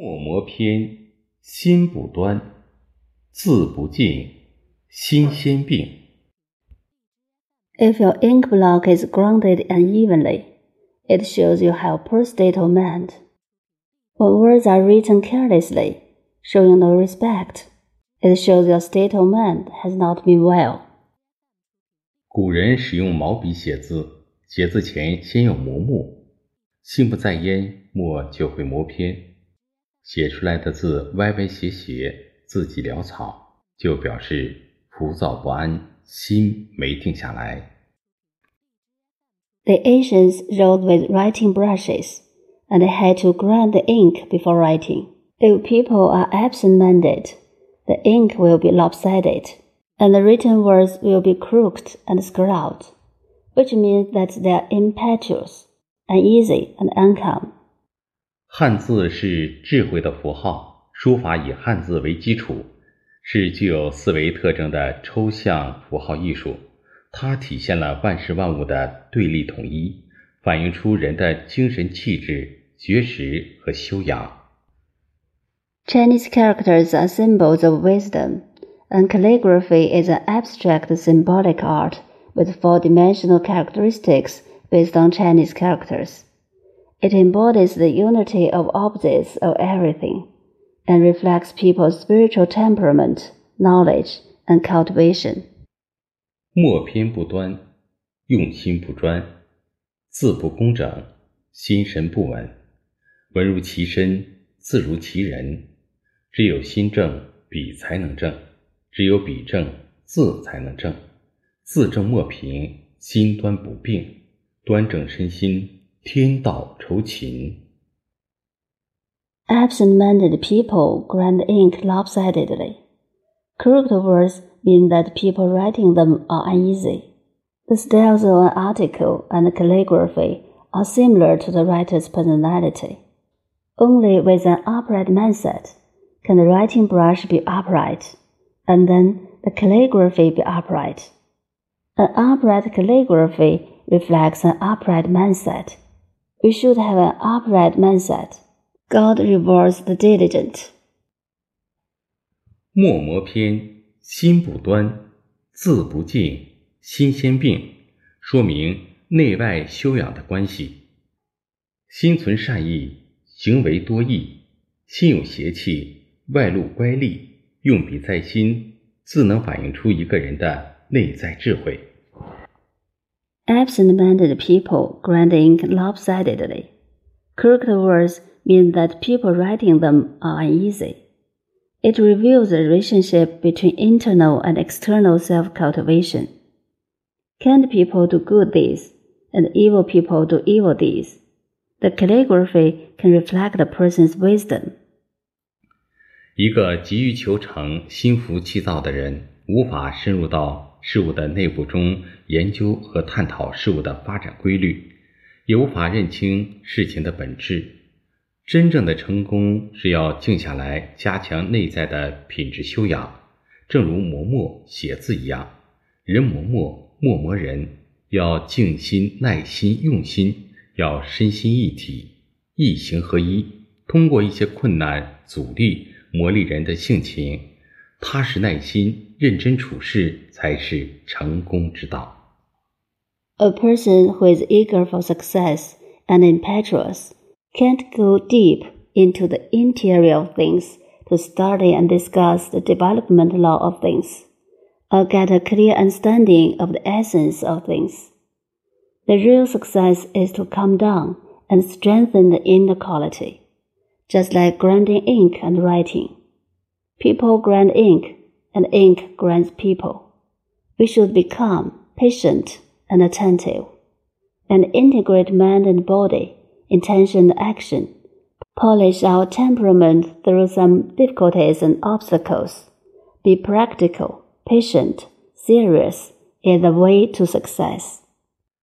墨磨偏，心不端；字不净，心先病。If your ink block is grounded unevenly, it shows you have poor state of mind. When words are written carelessly, showing no respect, it shows your state of mind has not been well. 古人使用毛笔写字，写字前先要磨墨，心不在焉，墨就会磨偏。写出来的字歪歪斜斜，字迹潦草，就表示浮躁不安，心没定下来。The Ancients wrote with writing brushes, and they had to grind the ink before writing. If people are absent-minded, the ink will be lopsided, and the written words will be crooked and scrawled, which means that they are impetuous, uneasy, and uncalm. 汉字是智慧的符号，书法以汉字为基础，是具有思维特征的抽象符号艺术。它体现了万事万物的对立统一，反映出人的精神气质、学识和修养。Chinese characters are symbols of wisdom, and calligraphy is an abstract symbolic art with four-dimensional characteristics based on Chinese characters. It embodies the unity of opposites of everything and reflects people's spiritual temperament, knowledge, and cultivation. 墨偏不端，用心不专，字不工整，心神不稳。文如其身，字如其人。只有心正，笔才能正；只有笔正，字才能正。字正墨平，心端不病，端正身心。 天道酬勤。Absent-minded people grind ink lopsidedly. Crooked words mean that people writing them are uneasy. The styles of an article and calligraphy are similar to the writer's personality. Only with an upright mindset can the writing brush be upright, and then the calligraphy be upright. An upright calligraphy reflects an upright mindset. We should have an upright mindset. God rewards the diligent. 墨磨篇，心不端；字不净，心先病。说明内外修养的关系。心存善意，行为多义；心有邪气，外露乖戾。用笔在心，自能反映出一个人的内在智慧。Absent-minded people grind ink lopsidedly. Crooked words mean that people writing them are uneasy. It reveals the relationship between internal and external self-cultivation. Kind people do good deeds, and evil people do evil deeds. The calligraphy can reflect a person's wisdom. 一个急于求成、心浮气躁的人，无法深入到 事物的内部中研究和探讨事物的发展规律，也无法认清事情的本质。真正的成功是要静下来，加强内在的品质修养。正如磨墨写字一样，人磨墨，墨磨人，要静心、耐心、用心，要身心一体，意行合一。通过一些困难、阻力，磨砺人的性情。踏实耐心、认真处事才是成功之道。A person who is eager for success and impetuous can't go deep into the interior of things to study and discuss the development law of things, or get a clear understanding of the essence of things. The real success is to come down and strengthen the inner quality, just like grinding ink and writing. People grind ink, and ink grinds people. We should become patient, and attentive, and integrate mind and body, intention and action, polish our temperament through some difficulties and obstacles, be practical, patient, serious is the way to success.